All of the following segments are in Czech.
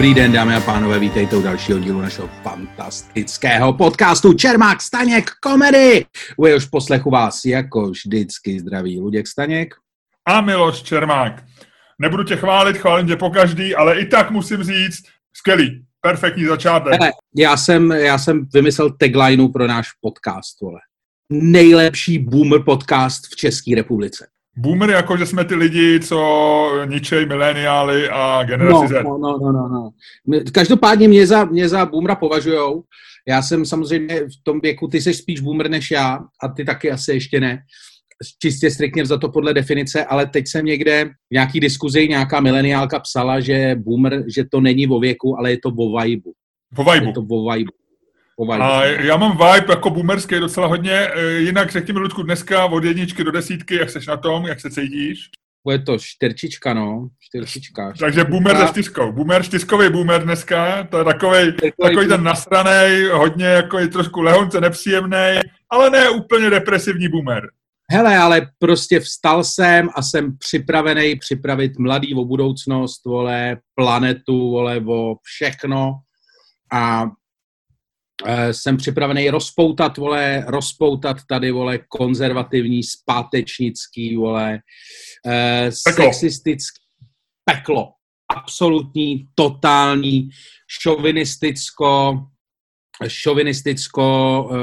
Dobrý den, dámy a pánové, vítejte u dalšího dílu našeho fantastického podcastu Čermák Staněk komedy. U jehož poslechu vás jako vždycky zdraví Luděk Staněk. A Miloš Čermák. Nebudu tě chválit, chválím tě po každý, ale i tak musím říct, skvělý, perfektní začátek. Hele, já jsem, já jsem vymyslel taglineu pro náš podcast, vole. Nejlepší boomer podcast v České republice. Boomer jako, že jsme ty lidi, co ničej mileniály a generaci no, Z. No, no, no, no, no. Každopádně mě za, mě za boomera považujou. Já jsem samozřejmě v tom věku, ty jsi spíš boomer než já a ty taky asi ještě ne. Čistě striktně za to podle definice, ale teď jsem někde v nějaký diskuzi nějaká mileniálka psala, že boomer, že to není o věku, ale je to o vibu. Po vibu. Je to o vibu. A já mám vibe jako boomerský docela hodně. E, Jinak řekni mi, Ludku, dneska od jedničky do desítky, jak seš na tom, jak se cítíš? Bude to čtyřčička, no. Čtyřčička. Takže boomer se čtyřkou. Boomer, čtyřkový boomer dneska, to je takový, takový ten nasranej, hodně jako je trošku lehonce nepříjemný, ale ne úplně depresivní boomer. Hele, ale prostě vstal jsem a jsem připravený připravit mladý o budoucnost, vole, planetu, vole, o všechno. A jsem připravený rozpoutat, vole, rozpoutat tady, vole, konzervativní, zpátečnický, vole, e, Peklo. sexistický peklo. Absolutní, totální, šovinisticko, šovinisticko, e,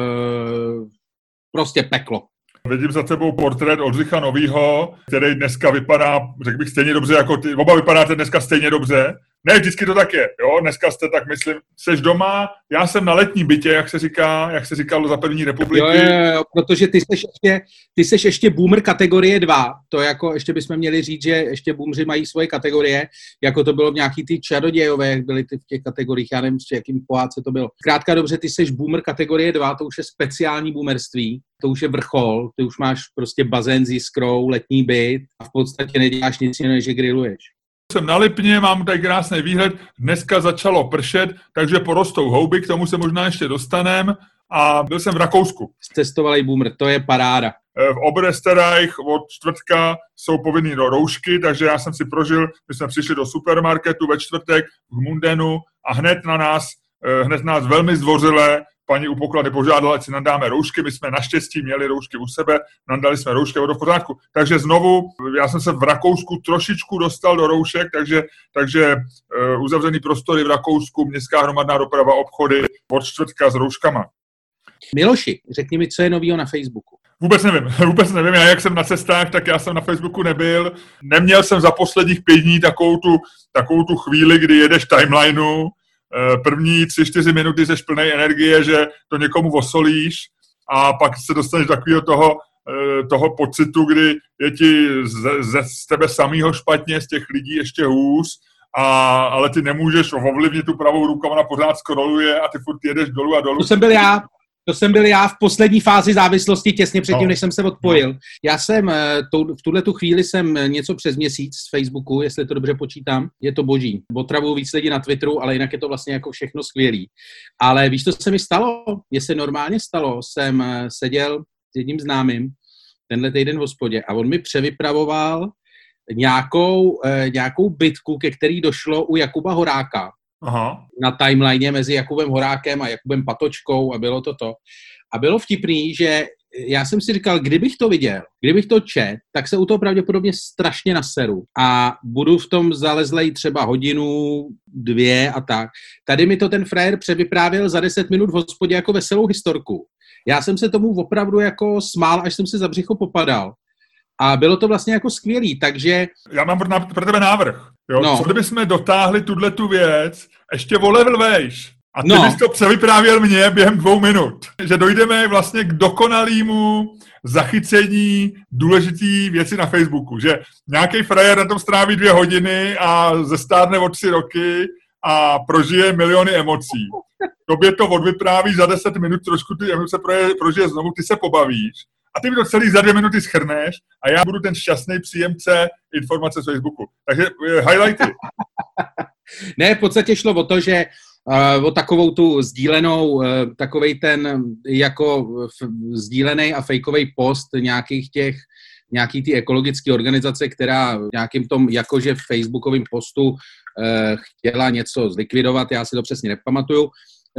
prostě peklo. Vidím za tebou portrét Oldřicha Novýho, který dneska vypadá, řekl bych, stejně dobře jako ty. Oba vypadáte dneska stejně dobře. Ne, vždycky to tak je, jo. Dneska jste tak, myslím, seš doma, já jsem na letní bytě, jak se říká, jak se říkalo za první republiky. Jo, jo, jo, protože ty seš ještě, ty seš ještě boomer kategorie 2. To jako ještě bychom měli říct, že ještě boomři mají svoje kategorie, jako to bylo v nějaký ty čarodějové, jak byly ty v těch kategoriích, já nevím, jakým pohádce to bylo. Krátka dobře, ty seš boomer kategorie 2, to už je speciální boomerství, to už je vrchol, ty už máš prostě bazén s jiskrou, letní byt a v podstatě neděláš nic jiného, než že grilluješ. Jsem na Lipně, mám tady krásný výhled, dneska začalo pršet, takže porostou houby, k tomu se možná ještě dostanem a byl jsem v Rakousku. Cestovalý boomer, to je paráda. Eh, V Oberösterreich od čtvrtka jsou povinný do roušky, takže já jsem si prožil, my jsme přišli do supermarketu ve čtvrtek v Mundenu a hned na nás, eh, hned nás velmi zdvořile paní u poklady požádala, ať si nadáme roušky, my jsme naštěstí měli roušky u sebe, nadali jsme roušky, bylo v pořádku. Takže znovu, já jsem se v Rakousku trošičku dostal do roušek, takže, takže uh, uzavřený prostory v Rakousku, městská hromadná doprava, obchody od čtvrtka s rouškama. Miloši, řekni mi, co je novýho na Facebooku. Vůbec nevím, vůbec nevím. Já jak jsem na cestách, tak já jsem na Facebooku nebyl. Neměl jsem za posledních pět dní takovou tu, takovou tu chvíli, kdy jedeš timelineu, eh, první tři, čtyři minuty jsi plnej energie, že to někomu osolíš a pak se dostaneš do takového toho, eh, toho pocitu, kdy je ti ze, ze, z tebe samýho špatně, z těch lidí ještě hůř, a, ale ty nemůžeš ovlivnit tu pravou ruku, ona pořád scrolluje a ty furt jedeš dolů a dolů. To jsem byl já. To jsem byl já v poslední fázi závislosti, těsně předtím, No. než jsem se odpojil. Já jsem, eh, tou- v tuhle tu chvíli jsem eh, něco přes měsíc z Facebooku, jestli to dobře počítám. Je to boží. Otravuju víc lidí na Twitteru, ale jinak je to vlastně jako všechno skvělý. Ale víš, co se mi stalo? Mně se normálně stalo. Jsem eh, seděl s jedním známým tenhle týden v hospodě a on mi převypravoval nějakou, nějakou bitku, ke který došlo u Jakuba Horáka Aha. na timeline mezi Jakubem Horákem a Jakubem Patočkou a bylo to to. A bylo vtipný, že já jsem si říkal, kdybych to viděl, kdybych to čet, tak se u toho pravděpodobně strašně naseru a budu v tom zalezlej třeba hodinu, dvě a tak. Tady mi to ten frajer převyprávěl za 10 minut v hospodě jako veselou historku. Já jsem se tomu opravdu jako smál, až jsem se za břicho popadal. A bylo to vlastně jako skvělý, takže Já mám pro, pro tebe návrh. Jo? No. Co kdybychom dotáhli tuhle tu věc ještě o level vejš? A ty No. bys to převyprávěl mě během dvou minut. Že dojdeme vlastně k dokonalému zachycení důležitý věci na Facebooku. Že nějaký frajer na tom stráví dvě hodiny a zestárne o tři roky a prožije miliony emocí. Tobě to odvypráví za 10 minut, trošku ty emoce prožije znovu, ty se pobavíš a ty mi to celý za dvě minuty schrneš a já budu ten šťastný příjemce informace z Facebooku. Takže eh, highlighty. Ne, v podstatě šlo o to, že uh, o takovou tu sdílenou, uh, takovej ten jako f- sdílený a fejkový post nějakých těch nějaký ty ekologické organizace, která v nějakým tom jakože v facebookovém postu chtěla něco zlikvidovat, já si to přesně nepamatuju.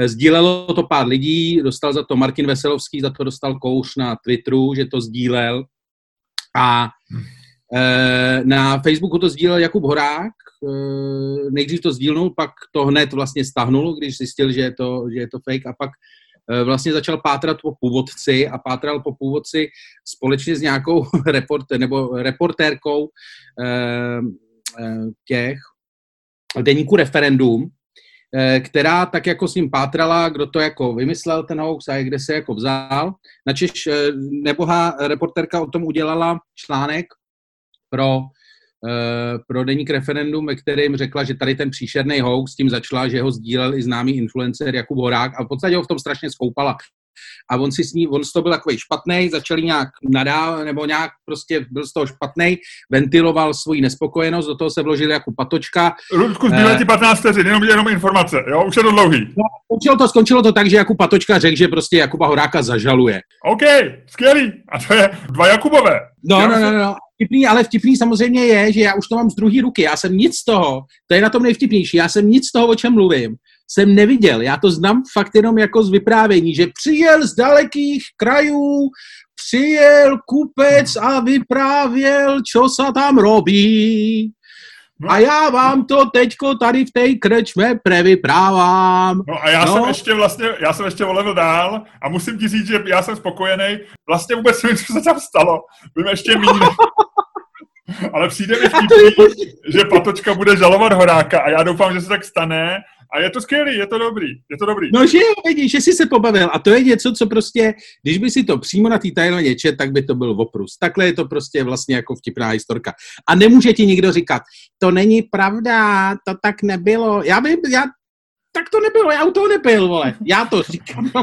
Sdílelo to pár lidí, dostal za to Martin Veselovský, za to dostal kouř na Twitteru, že to sdílel. A na Facebooku to sdílel Jakub Horák, nejdřív to sdílnul, pak to hned vlastně stahnul, když zjistil, že je to, že je to fake. A pak Eh, vlastně začal pátrat po původci a pátral po původci společně s nějakou report, nebo reportérkou eh, eh, těch deníku referendum, která tak jako s ním pátrala, kdo to jako vymyslel ten hoax a kde se jako vzal. Načež nebohá reportérka o tom udělala článek pro Eh, pro deník referendum, ve kterém řekla, že tady ten příšerný hoax, tím začala, že ho sdílel i známý influencer Jakub Horák a v podstatě ho v tom strašně skoupala. A on si s ní, on z toho byl takový špatný, začali nějak nadá, nebo nějak prostě byl z toho špatný, ventiloval svoji nespokojenost, do toho se vložil jako patočka. Ludku, eh, ti 15 vteřin, jenom, jenom informace, jo, už je to dlouhý. No, skončilo to, skončilo to tak, že Jakub Patočka řekl, že prostě Jakuba Horáka zažaluje. OK, skvělý. A to je dva Jakubové. No, no, no, no vtipný, ale vtipný samozřejmě je, že já už to mám z druhé ruky. Já jsem nic z toho, to je na tom nejvtipnější, já jsem nic z toho, o čem mluvím, jsem neviděl. Já to znám fakt jenom jako z vyprávění, že přijel z dalekých krajů, přijel kupec a vyprávěl, co se tam robí. No. A já vám to teďko tady v té krečme prevyprávám. No a já no. jsem ještě vlastně, já jsem ještě volil dál a musím ti říct, že já jsem spokojený. Vlastně vůbec nevím, co se tam stalo. Vím ještě méně. Ale přijde mi vtipný, že Patočka bude žalovat Horáka a já doufám, že se tak stane a je to skvělý, je to dobrý, je to dobrý. No, že jo, vidíš, že jsi se pobavil. A to je něco, co prostě, když by si to přímo na té tajlně čet, tak by to byl oprus. Takhle je to prostě vlastně jako vtipná historka. A nemůže ti nikdo říkat, to není pravda, to tak nebylo. Já by, já, tak to nebylo, já u toho nebyl, vole. Já to říkám.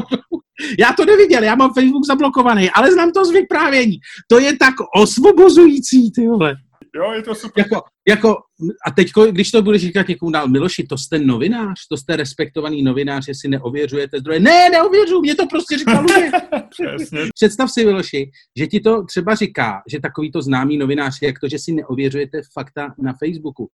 Já to neviděl, já mám Facebook zablokovaný, ale znám to z vyprávění. To je tak osvobozující, ty vole. Jo, je to super. Jako, jako, a teď, když to budeš říkat někomu dál, Miloši, to jste novinář, to jste respektovaný novinář, že si neověřujete zdroje. Ne, neověřuju, mě to prostě říkal Představ si, Miloši, že ti to třeba říká, že takový to známý novinář, jak to, že si neověřujete fakta na Facebooku.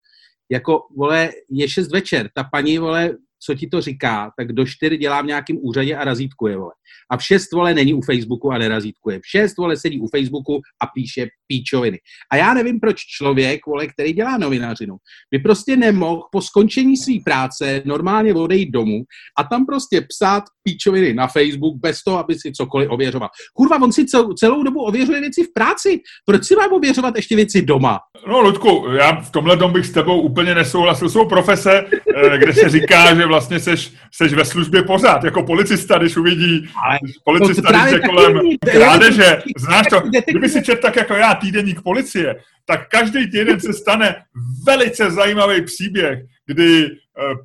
Jako, vole, je šest večer, ta paní, vole, co ti to říká, tak do čtyři dělá v nějakém úřadě a razítkuje, vole. A v šest, vole, není u Facebooku a nerazítkuje. V šest, vole, sedí u Facebooku a píše píčoviny. A já nevím, proč člověk, vole, který dělá novinařinu, by prostě nemohl po skončení své práce normálně odejít domů a tam prostě psát píčoviny na Facebook bez toho, aby si cokoliv ověřoval. Kurva, on si celou dobu ověřuje věci v práci. Proč si mám ověřovat ještě věci doma? No, Ludku, já v tomhle tom bych s tebou úplně nesouhlasil. Jsou profese, eh, kde se říká, že vlastně seš, seš ve službě pořád, jako policista, když uvidí, Ale policista, když je kolem krádeže, znáš to, kdyby si čet tak jako já týdeník policie, tak každý týden se stane velice zajímavý příběh, kdy eh,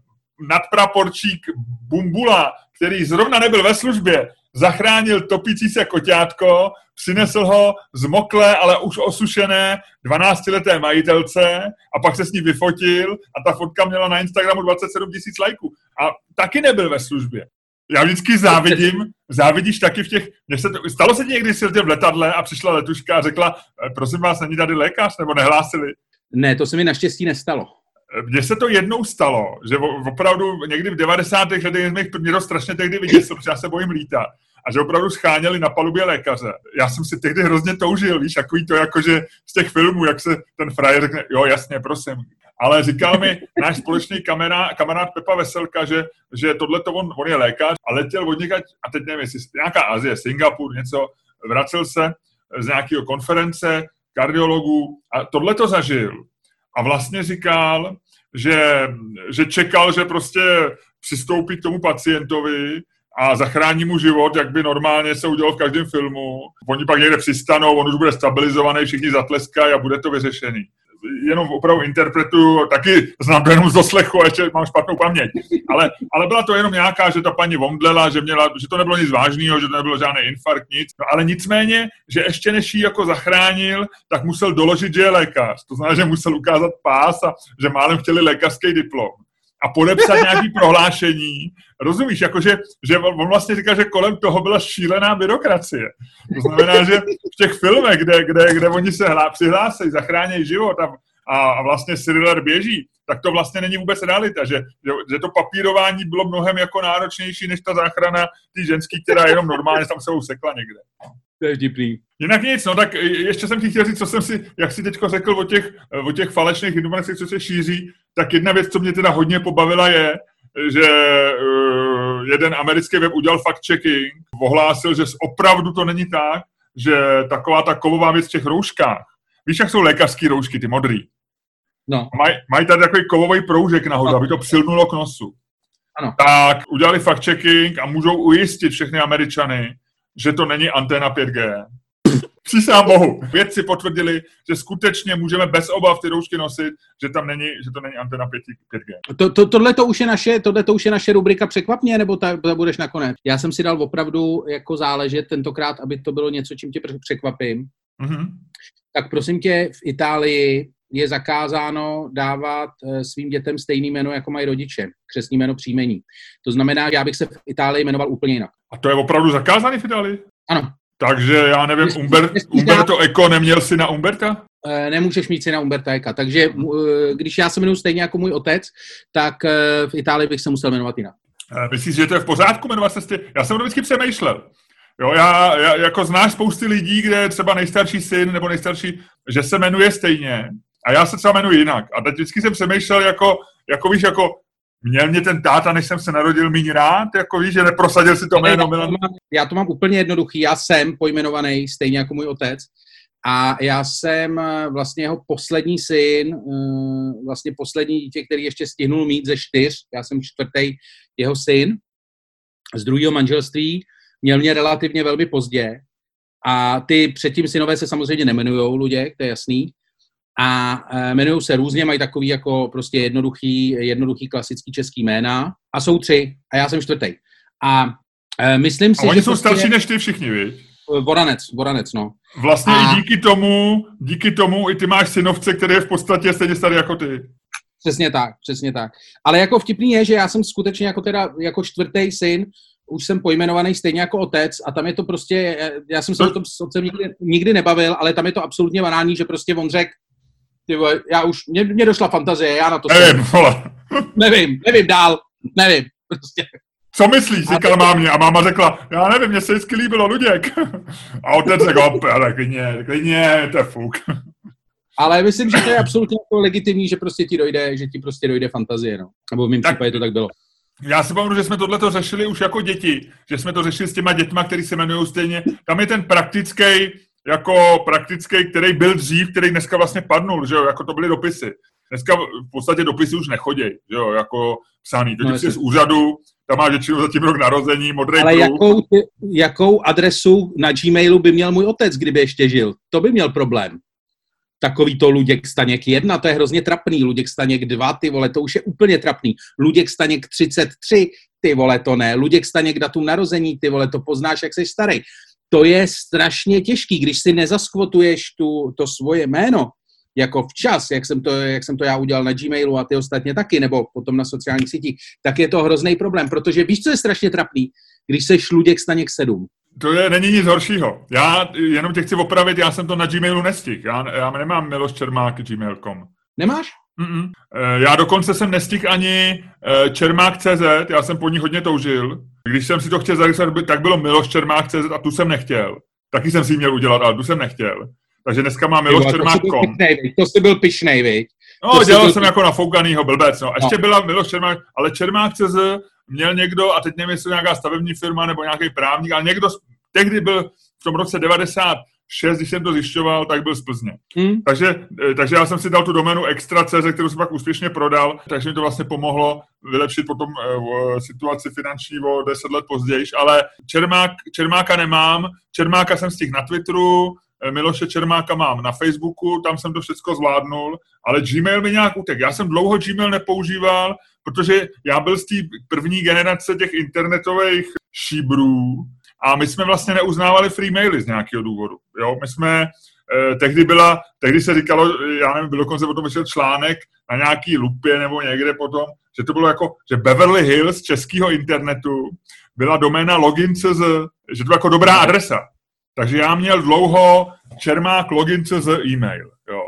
nadpraporčík Bumbula, který zrovna nebyl ve službě, zachránil topící se koťátko, přinesl ho zmoklé, ale už osušené 12-leté majitelce a pak se s ní vyfotil a ta fotka měla na Instagramu 27 tisíc lajků. A taky nebyl ve službě. Já vždycky závidím, závidíš taky v těch, se to, stalo se ti někdy, jsi v letadle a přišla letuška a řekla, eh, prosím vás, není tady lékař, nebo nehlásili? Ne, to se mi naštěstí nestalo. Mně se to jednou stalo, že opravdu někdy v 90. letech mě to strašně tehdy vyděsil, protože já se bojím lítat. A že opravdu scháněli na palubě lékaře. Já jsem si tehdy hrozně toužil, víš, takový to jakože z těch filmů, jak se ten frajer řekne, jo, jasně, prosím. Ale říkal mi náš společný kamera, kamarád Pepa Veselka, že, že tohle to on, on je lékař a letěl od někať, a teď nevím, jestli nějaká Azie, Singapur, něco, vracel se z nějakého konference kardiologů a tohle to zažil a vlastně říkal, že, že čekal, že prostě přistoupí k tomu pacientovi a zachrání mu život, jak by normálně se udělalo v každém filmu. Oni pak někde přistanou, on už bude stabilizovaný, všichni zatleskají a bude to vyřešený jenom opravdu interpretuju, taky znám to jenom z doslechu ještě mám špatnou paměť. Ale, ale byla to jenom nějaká, že ta paní vomdlela, že, měla, že to nebylo nic vážného, že to nebylo žádný infarkt, nic. No, ale nicméně, že ještě než ji jako zachránil, tak musel doložit, že je lékař. To znamená, že musel ukázat pás a že málem chtěli lékařský diplom a podepsat nějaký prohlášení. Rozumíš, jakože, že on vlastně říká, že kolem toho byla šílená byrokracie. To znamená, že v těch filmech, kde, kde, kde oni se hlá, přihlásí, zachrání život a, a, a vlastně Cyriller běží, tak to vlastně není vůbec realita, že, že, že to papírování bylo mnohem jako náročnější než ta záchrana ty ženský, která jenom normálně tam se usekla někde. To je vtipný. Jinak nic, no tak ještě jsem ti chtěl říct, co jsem si, jak si teďko řekl o těch, o těch falešných informacích, co se šíří, tak jedna věc, co mě teda hodně pobavila je, že uh, jeden americký web udělal fact-checking, ohlásil, že opravdu to není tak, že taková ta kovová věc v těch rouškách, víš, jak jsou lékařské roušky, ty modrý, No. Maj, mají tady takový kovový proužek nahoru, no. aby to přilnulo k nosu. Ano. Tak udělali fact-checking a můžou ujistit všechny Američany, že to není anténa 5G. Přísám bohu. Vědci potvrdili, že skutečně můžeme bez obav ty roušky nosit, že tam není, že to není antena 5, g To, to, tohle, to už je naše, tohle to už je naše rubrika překvapně, nebo ta, ta budeš nakonec? Já jsem si dal opravdu jako záležet tentokrát, aby to bylo něco, čím tě překvapím. Mm-hmm. Tak prosím tě, v Itálii je zakázáno dávat eh, svým dětem stejný jméno, jako mají rodiče, křesní jméno příjmení. To znamená, že já bych se v Itálii jmenoval úplně jinak. A to je opravdu zakázaný v Itálii? Ano. Takže já nevím, Umber, Umberto Eco neměl si na Umberta? Eh, nemůžeš mít si na Umberta Eka. Takže eh, když já se jmenuji stejně jako můj otec, tak v Itálii bych se musel jmenovat jinak. Myslíš, že to je v pořádku jmenovat se stě... Já jsem to vždycky přemýšlel. Jo, já, já, jako znáš spousty lidí, kde třeba nejstarší syn nebo nejstarší, že se jmenuje stejně, a já se třeba jmenuji jinak. A teď vždycky jsem přemýšlel, jako, jako víš, jako měl mě ten táta, než jsem se narodil, méně rád, jako víš, že neprosadil si to jméno. Já to, mám, já to mám úplně jednoduchý. Já jsem pojmenovaný stejně jako můj otec. A já jsem eh, vlastně jeho poslední syn, eh, vlastně poslední dítě, který ještě stihnul mít ze čtyř. Já jsem čtvrtý jeho syn z druhého manželství. Měl mě relativně velmi pozdě. A ty předtím synové se samozřejmě nemenují Luděk, to je jasný a e, jmenují se různě, mají takový jako prostě jednoduchý, jednoduchý klasický český jména a jsou tři a já jsem čtvrtý. A e, myslím si, a oni že jsou prostě, starší než ty všichni, víš? Voranec, Voranec, no. Vlastně a... i díky tomu, díky tomu i ty máš synovce, který je v podstatě stejně starý jako ty. Přesně tak, přesně tak. Ale jako vtipný je, že já jsem skutečně jako teda, jako čtvrtý syn, už jsem pojmenovaný stejně jako otec a tam je to prostě, já jsem se o tom s otcem nikdy, nikdy nebavil, ale tam je to absolutně banální, že prostě on řekl, ty vole, já už, mě, mě došla fantazie, já na to Nevím, vole. Nevím, nevím dál, nevím, prostě. Co myslíš, říkala mámě a máma řekla, já nevím, mně se vždycky líbilo Luděk. A otec řekl, ale klidně, klidně, to je fuk. Ale myslím, že to je absolutně jako legitimní, že prostě ti dojde, že ti prostě dojde fantazie, no. Nebo v mém tak, případě to tak bylo. Já si pamatuju, že jsme tohle řešili už jako děti, že jsme to řešili s těma dětma, který se jmenují stejně. Tam je ten praktický, jako praktický, který byl dřív, který dneska vlastně padnul, že jo, jako to byly dopisy. Dneska v podstatě dopisy už nechodí, že jo, jako psaný. To no, z úřadu, tam má většinou zatím rok narození, modrý Ale jakou, jakou adresu na Gmailu by měl můj otec, kdyby ještě žil? To by měl problém. Takový to Luděk Staněk 1, to je hrozně trapný. Luděk Staněk 2, ty vole, to už je úplně trapný. Luděk Staněk 33, ty vole, to ne. Luděk Staněk datum narození, ty vole, to poznáš, jak jsi starý to je strašně těžký, když si nezaskvotuješ tu, to svoje jméno, jako včas, jak jsem, to, jak jsem to já udělal na Gmailu a ty ostatně taky, nebo potom na sociálních sítích, tak je to hrozný problém, protože víš, co je strašně trapný, když seš Luděk Staněk 7. To je, není nic horšího. Já jenom tě chci opravit, já jsem to na Gmailu nestihl. Já, já nemám Miloš Čermák gmail.com. Nemáš? Mm-mm. Já dokonce jsem nestihl ani eh, Čermák.cz, já jsem po ní hodně toužil. Když jsem si to chtěl zaregistrovat, tak bylo Miloš Čermák.cz a tu jsem nechtěl. Taky jsem si ji měl udělat, ale tu jsem nechtěl. Takže dneska mám miloščermák.com. To jsi byl pišnej, viď? No, dělal byl... jsem jako nafoukanýho blbec, no. Ještě no. byla Miloš Čermák, ale Čermák.cz měl někdo, a teď nevím, jestli nějaká stavební firma nebo nějaký právník, ale někdo tehdy byl v tom roce 90 6, když jsem to zjišťoval, tak byl z Plzně. Hmm. Takže, eh, takže já jsem si dal tu doménu extra.cz, kterou jsem pak úspěšně prodal, takže mi to vlastně pomohlo vylepšit potom uh, situaci finanční o 10 let později, ale Čermák, Čermáka nemám, Čermáka jsem stihl na Twitteru, Miloše Čermáka mám na Facebooku, tam jsem to všechno zvládnul, ale Gmail mi nějak utek. Já jsem dlouho Gmail nepoužíval, protože já byl z té první generace těch internetových šíbrů, a my jsme vlastně neuznávali free maily z nějakého důvodu. Jo? My jsme, eh, tehdy, byla, tehdy se říkalo, já nevím, byl dokonce potom vyšel článek na nějaký lupě nebo někde potom, že to bylo jako, že Beverly Hills českého internetu byla doména login.cz, že to byla jako dobrá adresa. Takže já měl dlouho Čermák login.cz e-mail. Jo.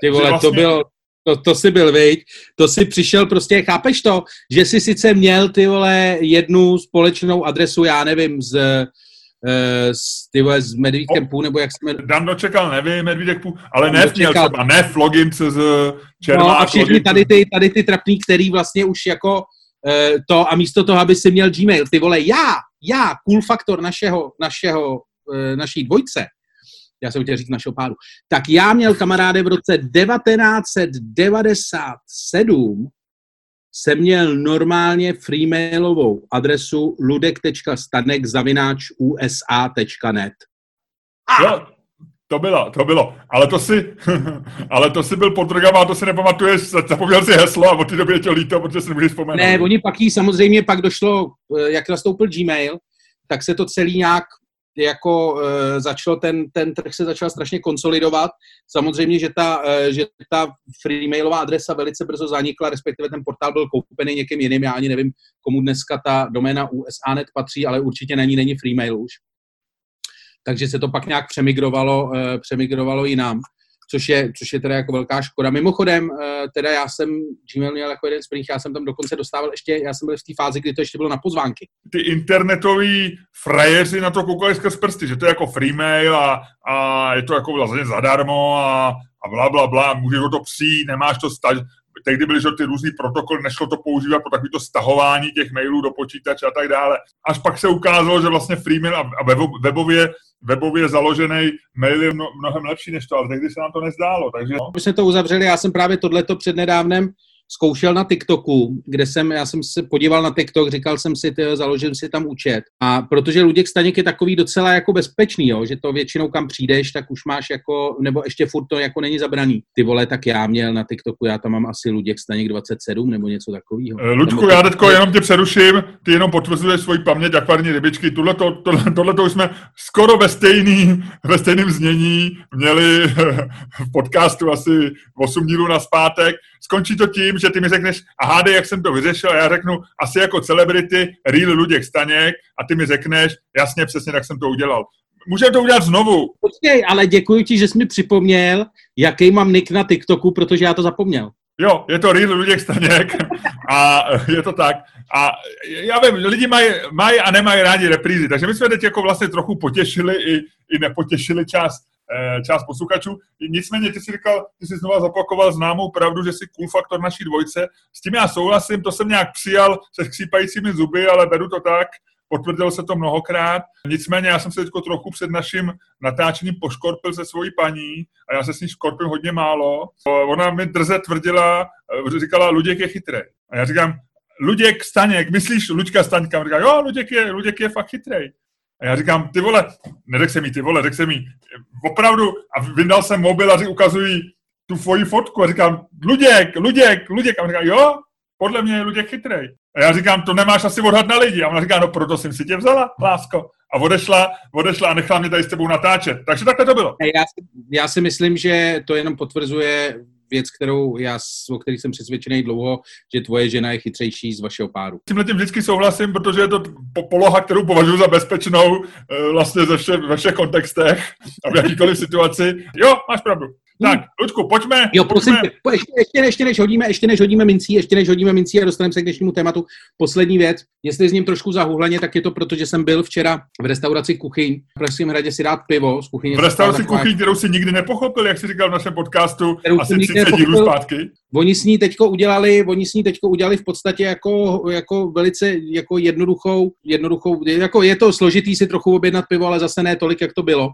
Ty vole, vlastně... to bylo, to, to si byl, viď? To si přišel prostě, chápeš to, že si sice měl, ty vole, jednu společnou adresu, já nevím, z, s, ty vole, s Medvídkem Pů, nebo jak jsme... Dan dočekal, nevím, Medvídek Pů, ale ne měl třeba, ne Flogin z Čermák. No a všechny tady ty, tady ty trapný, který vlastně už jako uh, to a místo toho, aby si měl Gmail, ty vole, já, já, cool faktor našeho, našeho, uh, naší dvojce, já jsem chtěl říct našeho pádu, tak já měl kamaráde v roce 1997 jsem měl normálně freemailovou adresu ludek.stanek zavináč usa.net. Jo, to bylo, to bylo. Ale to si, ale to si byl pod drogama to si nepamatuješ, zapomněl si heslo a od té doby je to líto, protože si nemůžeš vzpomenout. Ne, oni pak jí samozřejmě pak došlo, eh, jak nastoupil Gmail, tak se to celý nějak jako e, začalo ten, ten trh se začal strašně konsolidovat. Samozřejmě, že ta, e, že ta freemailová adresa velice brzo zanikla, respektive ten portál byl koupený někým jiným. Já ani nevím, komu dneska ta doména USA.net patří, ale určitě není, není freemail už. Takže se to pak nějak přemigrovalo, e, přemigrovalo jinam což je, což je teda jako velká škoda. Mimochodem, eh, teda já jsem Gmail měl jako jeden z prvních, já jsem tam dokonce dostával ještě, já jsem byl v té fázi, kdy to ještě bylo na pozvánky. Ty internetoví frajeři na to koukali skrz prsty, že to je jako freemail a, a je to jako vlastně zadarmo a, a bla, bla, bla, můžeš o to přijít, nemáš to stať, tehdy byly že ty různý protokoly, nešlo to používat pro takovýto stahování těch mailů do počítače a tak dále. Až pak se ukázalo, že vlastně freemail a webově webově založený mail je mnohem lepší než to, ale tehdy se nám to nezdálo. Takže... No. My jsme to uzavřeli, já jsem právě tohleto přednedávnem zkoušel na TikToku, kde jsem, já jsem se podíval na TikTok, říkal jsem si, tyjo, založil si tam účet. A protože Luděk Staněk je takový docela jako bezpečný, jo, že to většinou kam přijdeš, tak už máš jako, nebo ještě furt to jako není zabraný. Ty vole, tak já měl na TikToku, já tam mám asi Luděk Staněk 27 nebo něco takového. Eh, Ludku, já teďko jenom tě přeruším, ty jenom potvrzuješ svoji paměť akvarní rybičky. Tohle to už jsme skoro ve stejný, ve stejném znění měli v podcastu asi 8 dílů na zpátek. Skončí to tím, že ty mi řekneš, a hádej, jak jsem to vyřešil, a já řeknu, asi jako celebrity, real Luděk Staněk, a ty mi řekneš, jasně, přesně, tak jsem to udělal. Můžeme to udělat znovu. Počkej, ale děkuji ti, že jsi mi připomněl, jaký mám nick na TikToku, protože já to zapomněl. Jo, je to real Luděk Staněk a je to tak. A já vím, lidi mají, mají a nemají rádi reprízy, takže my jsme teď jako vlastně trochu potěšili i, i nepotěšili část část posluchačů. Nicméně ty si říkal, ty jsi znova zapakoval známou pravdu, že jsi cool faktor naší dvojce. S tím já souhlasím, to jsem nějak přijal se skřípajícími zuby, ale beru to tak. Potvrdilo se to mnohokrát. Nicméně já jsem se teď trochu před naším natáčením poškorpil se svojí paní a já se s ní škorpím hodně málo. Ona mi drze tvrdila, eh, říkala, Luděk je chytrý. A já říkám, Luděk Staněk, myslíš Luďka Staňka? Říká, jo, Luděk je, Luděk je fakt chytrý. A já říkám, ty vole, neřek se mi, ty vole, řek se mi, opravdu, a vyndal jsem mobil a ukazují tu tvoji fotku a říkám, Luděk, Luděk, Luděk. A on říká, jo, podle mě je Luděk chytrý. A já říkám, to nemáš asi odhad na lidi. A ona říká, no proto jsem si tě vzala, lásko. A odešla, odešla a nechala mě tady s tebou natáčet. Takže takhle to bylo. Já si, já si myslím, že to jenom potvrzuje věc, kterou já, o který jsem přesvědčený dlouho, že tvoje žena je chytřejší z vašeho páru. S tím vždycky souhlasím, protože je to poloha, kterou považuji za bezpečnou eh, vlastně ze vše, ve všech kontextech a v jakýkoliv situaci. Jo, máš pravdu. Tak, Ludku, pojďme. Jo, prosím, pojďme. ještě, ještě, ještě, než hodíme, ještě než hodíme mincí, ještě než hodíme mincí a dostaneme se k dnešnímu tématu. Poslední věc, jestli s ním trošku zahuhleně, tak je to proto, že jsem byl včera v restauraci Kuchyň. V Pražském hradě si dát pivo z kuchyně. V restauraci Kuchyň, kterou si nikdy nepochopil, jak jsi říkal v našem podcastu, asi 30 dílů zpátky. Oni s ní teďko udělali, oni s ní teďko udělali v podstatě jako, jako velice jako jednoduchou, jednoduchou, jako je to složitý si trochu objednat pivo, ale zase ne tolik, jak to bylo.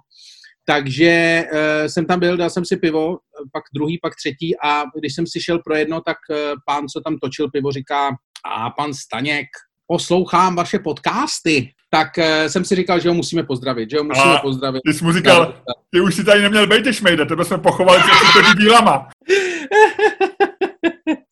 Takže uh, jsem tam byl, dal jsem si pivo, pak druhý, pak třetí a když jsem si šel pro jedno, tak uh, pán, co tam točil pivo, říká, a pan Staněk, poslouchám vaše podcasty. Tak uh, jsem si říkal, že ho musíme pozdravit, že ho musíme a pozdravit. Ty jsi mu říkal, ty už si tady neměl být, šmejde, tebe jsme pochovali před bílama.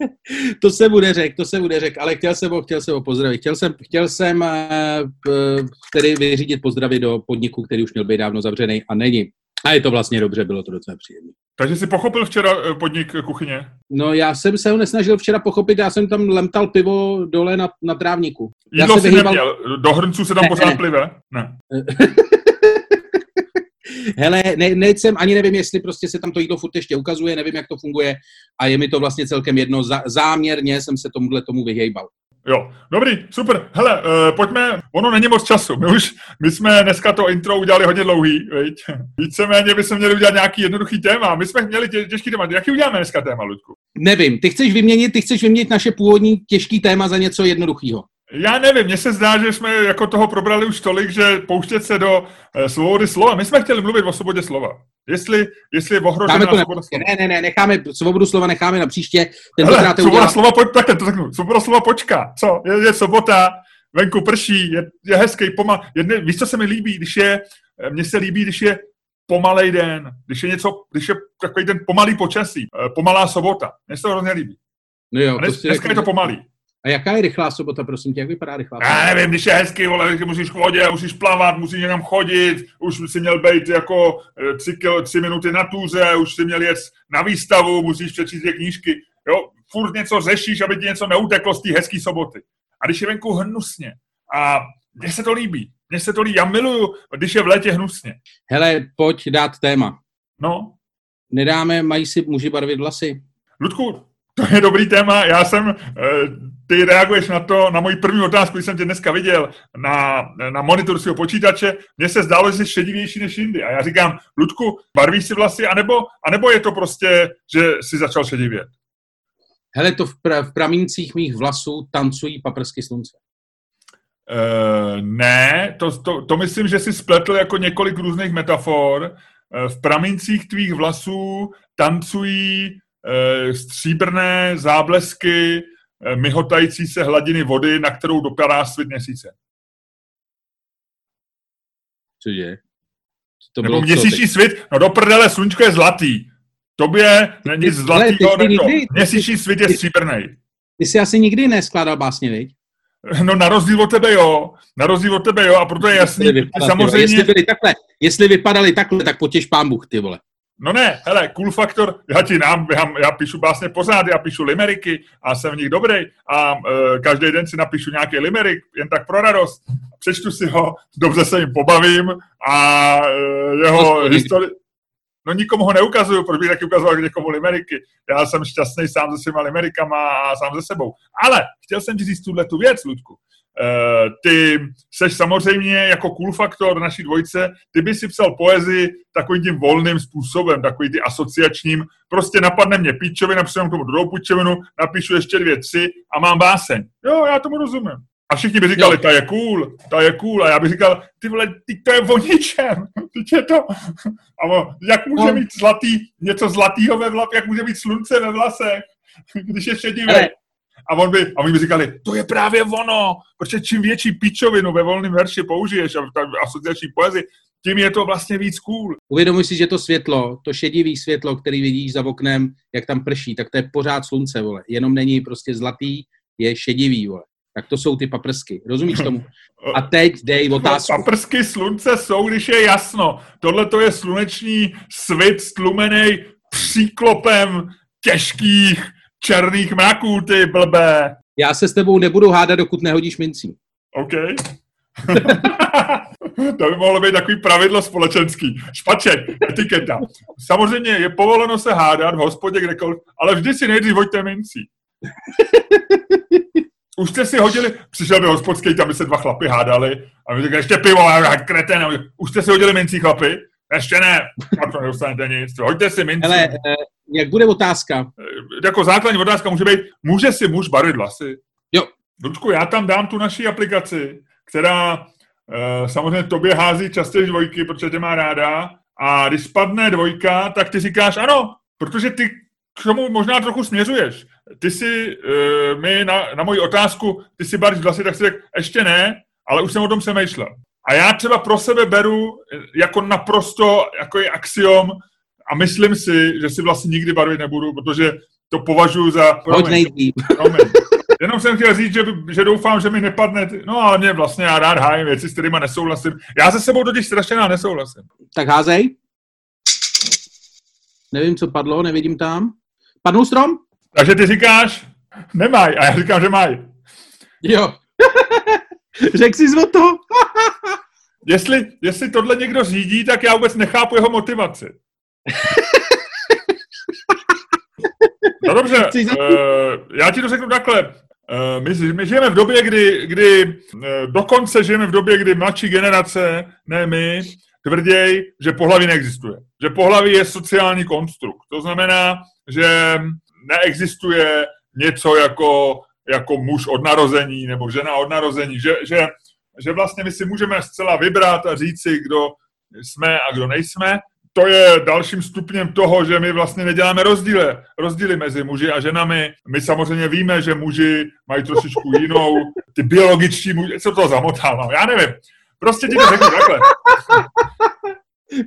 to se bude řek, to se bude řek, ale chtěl jsem ho, chtěl jsem ho pozdravit. Chtěl jsem, chtěl jsem uh, tedy vyřídit pozdravy do podniku, který už měl být dávno zavřený a není. A je to vlastně dobře, bylo to docela příjemné. Takže jsi pochopil včera eh, podnik kuchyně? No já jsem se ho nesnažil včera pochopit, já jsem tam lemtal pivo dole na, na trávníku. Jídlo já jsi vyhýbal... neměl, do hrnců se tam ne, pořád ne. plive? Ne. Hele, ne, nejsem, ani nevím, jestli prostě se tam to jídlo furt ještě ukazuje, nevím, jak to funguje a je mi to vlastně celkem jedno. Zá, záměrně jsem se tomuhle tomu vyhejbal. Jo, dobrý, super. Hele, uh, pojďme, ono není moc času. My už, my jsme dneska to intro udělali hodně dlouhý, viď? Víceméně bychom měli udělat nějaký jednoduchý téma. My jsme měli tě, těžký téma. Jaký uděláme dneska téma, Ludku? Nevím, ty chceš vyměnit, ty chceš vyměnit naše původní těžký téma za něco jednoduchého. Já nevím, mně se zdá, že jsme jako toho probrali už tolik, že pouštět se do uh, svobody slova. My jsme chtěli mluvit o svobodě slova. Jestli, jestli je ohrožená to svoboda slova. ne, ne, ne, necháme, svobodu slova necháme na příště. Hele, to svoboda udělá... slova, pojď, takhle to řeknu. Svoboda slova počká. Co? Je, je sobota, venku prší, je, je hezký, pomal. Jedne, víš, co se mi líbí, když je, eh, mně se líbí, když je pomalej den, když je něco, když je takový ten pomalý počasí, eh, pomalá sobota. Mně se to hrozně líbí. No jo, A to dnes, si dneska je to pomalý. A jaká je rychlá sobota, prosím tě, jak vypadá rychlá sobota? Já nevím, když je hezký, vole, když musíš vodě, musíš plavat, musíš někam chodit, už si měl být jako eh, tři, kilo, tři minuty na túře, už si měl jet na výstavu, musíš přečíst dvě knížky. Jo, furt něco řešíš, aby ti něco neuteklo z té hezké soboty. A když je venku hnusně, a mně se to líbí, mně se to líbí, já miluju, když je v létě hnusně. Hele, pojď dát téma. No, Nedáme, mají si muži barvit vlasy. Ludku, to je dobrý téma. Já jsem, eh, ty reaguješ na to, na moji první otázku, když jsem tě dneska viděl na, na monitoru svého počítače. Mně se zdálo, že jsi šedivější než jindy. A já říkám, Ludku, barvíš si vlasy, anebo, anebo je to prostě, že jsi začal šedivět? Hele, to v, pra, v pramíncích mých vlasů tancují paprsky slunce. Uh, ne, to, to, to myslím, že jsi spletl jako několik různých metafor. Uh, v pramíncích tvých vlasů tancují uh, stříbrné záblesky myhotající se hladiny vody, na kterou dopadá svět měsíce. Cože? To Nebo co měsíční teď? svět, no do prdele, slunčko je zlatý. Tobě není ty- zlatýho, ne to. Měsíční svět je stříbrný. Ty jsi asi nikdy neskládal básně, viď? No na rozdíl od tebe jo, na rozdíl od tebe jo, a proto je jasný, vole, samozřejmě, Jestli byli takhle, jestli vypadali takhle, tak potěž pán Bůh, ty vole. No ne, hele, cool faktor, já ti nám, já, já píšu básně pořád, já píšu limeriky a jsem v nich dobrý a e, každý den si napíšu nějaký limerik, jen tak pro radost, přečtu si ho, dobře se jim pobavím a e, jeho historii, no nikomu ho neukazuju, proč bych taky ukazoval někomu limeriky. Já jsem šťastný sám se svýma limerikama a sám se sebou. Ale chtěl jsem ti říct tuhle tu věc, Ludku. Uh, ty seš samozřejmě jako cool faktor naší dvojce, ty by si psal poezii takovým tím volným způsobem, takový ty asociačním, prostě napadne mě píčovina, napíšu k tomu druhou píčovinu, napíšu ještě dvě, tři a mám báseň. Jo, já tomu rozumím. A všichni by říkali, ta je cool, ta je cool. A já bych říkal, ty vole, ty to je o ničem. Teď je to... A on, jak může mít zlatý, něco zlatýho ve vlasech, jak může mít slunce ve vlasech, když je šedivý. A, on by, a oni by říkali, to je právě ono, protože čím větší pičovinu ve volném verši použiješ a v asociační poezii, tím je to vlastně víc cool. Uvědomuj si, že to světlo, to šedivý světlo, který vidíš za oknem, jak tam prší, tak to je pořád slunce, vole. Jenom není prostě zlatý, je šedivý, vole. Tak to jsou ty paprsky. Rozumíš tomu? A teď dej otázku. Paprsky slunce jsou, když je jasno. Tohle to je sluneční svit stlumený příklopem těžkých černých mraků, ty blbé. Já se s tebou nebudu hádat, dokud nehodíš mincí. OK? to by mohlo být takový pravidlo společenský. Špaček, etiketa. Samozřejmě je povoleno se hádat v hospodě kdekoliv, ale vždy si nejdřív hoďte mincí. Už jste si hodili, přišel by hospodský, tam by se dva chlapy hádali a my říkali, ještě pivo, a kreten. Už jste si hodili mincí, chlapy? Ještě ne, a to nedostanete nic. Hoďte si mincí. Hele, eh, jak bude otázka? jako základní otázka může být, může si muž barvit vlasy? Jo. Ludku, já tam dám tu naší aplikaci, která uh, samozřejmě tobě hází častěji dvojky, protože tě má ráda a když spadne dvojka, tak ty říkáš ano, protože ty k tomu možná trochu směřuješ. Ty si uh, mi na, na moji otázku, ty si barvíš vlasy, tak si řekl, ještě ne, ale už jsem o tom přemýšlel. A já třeba pro sebe beru eh, jako naprosto, jako je axiom a myslím si, že si vlastně nikdy barvit nebudu, protože to považuji za... Promiň, promiň. Jenom jsem chtěl říct, že, že doufám, že mi nepadne... ty- No ale mě vlastně já rád hájím věci, s kterými nesouhlasím. Já se sebou totiž strašně rád nesouhlasím. Tak házej. Nevím, co padlo, nevidím tam. Padnul strom? Takže ty říkáš, nemaj. A já říkám, že maj. Jo. Řekl jsi o to? Jestli, jestli tohle někdo řídí, tak já vůbec nechápu jeho motivaci. No dobře, uh, já ti to řeknu takhle. Uh, my, my žijeme v době, kdy, kdy uh, dokonce žijeme v době, kdy mladší generace, ne my, tvrděj, že pohlaví neexistuje. Že pohlaví je sociální konstrukt. To znamená, že neexistuje něco jako, jako muž od narození nebo žena od narození. Že, že, že vlastně my si můžeme zcela vybrat a říci, kdo jsme a kdo nejsme to je dalším stupněm toho, že my vlastně neděláme rozdíly, rozdíly mezi muži a ženami. My samozřejmě víme, že muži mají trošičku jinou, ty biologičtí muži, co to zamotál, no, já nevím. Prostě ti to řeknu takhle.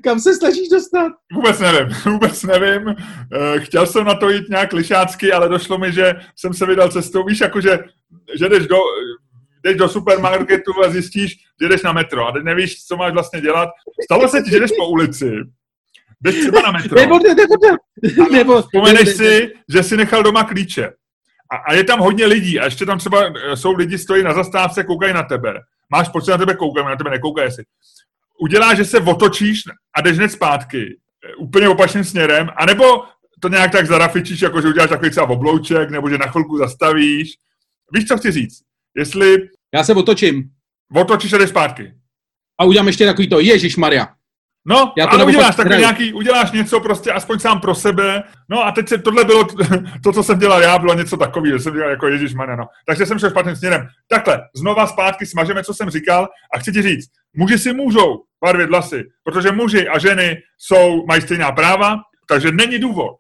Kam se snažíš dostat? Vůbec nevím, vůbec nevím. Eh, chtěl jsem na to jít nějak lišácky, ale došlo mi, že jsem se vydal cestou, víš, jakože že jdeš do, jdeš do supermarketu a zjistíš, že jdeš na metro a nevíš, co máš vlastně dělat. Stalo se ti, že jdeš po ulici jdeš třeba na metro. Nebo, nebo, nebo, vzpomeneš si, že si nechal doma klíče. A, a je tam hodně lidí a ještě tam třeba eh, jsou lidi, stojí na zastávce, koukají na tebe. Máš pocit, na tebe koukají, na tebe nekoukají si. Uděláš, že se otočíš a jdeš hned zpátky, eh, úplně opačným směrem, anebo to nějak tak zarafičíš, jako že uděláš takový třeba oblouček, nebo že na chvilku zastavíš. Víš, co chci říct? Jestli... Já se otočím. Otočíš a jdeš zpátky. A udělám ještě takový to, Ježíš Maria. No, Já to ale uděláš taky nějaký, uděláš něco prostě aspoň sám pro sebe. No a teď se, tohle bylo, to, co jsem dělal já, bylo něco takového, že jsem dělal jako Ježíš no. Takže jsem šel špatným směrem. Takhle, znova zpátky smažeme, co jsem říkal a chci ti říct, muži si můžou barvit vlasy, protože muži a ženy jsou, mají stejná práva, takže není důvod,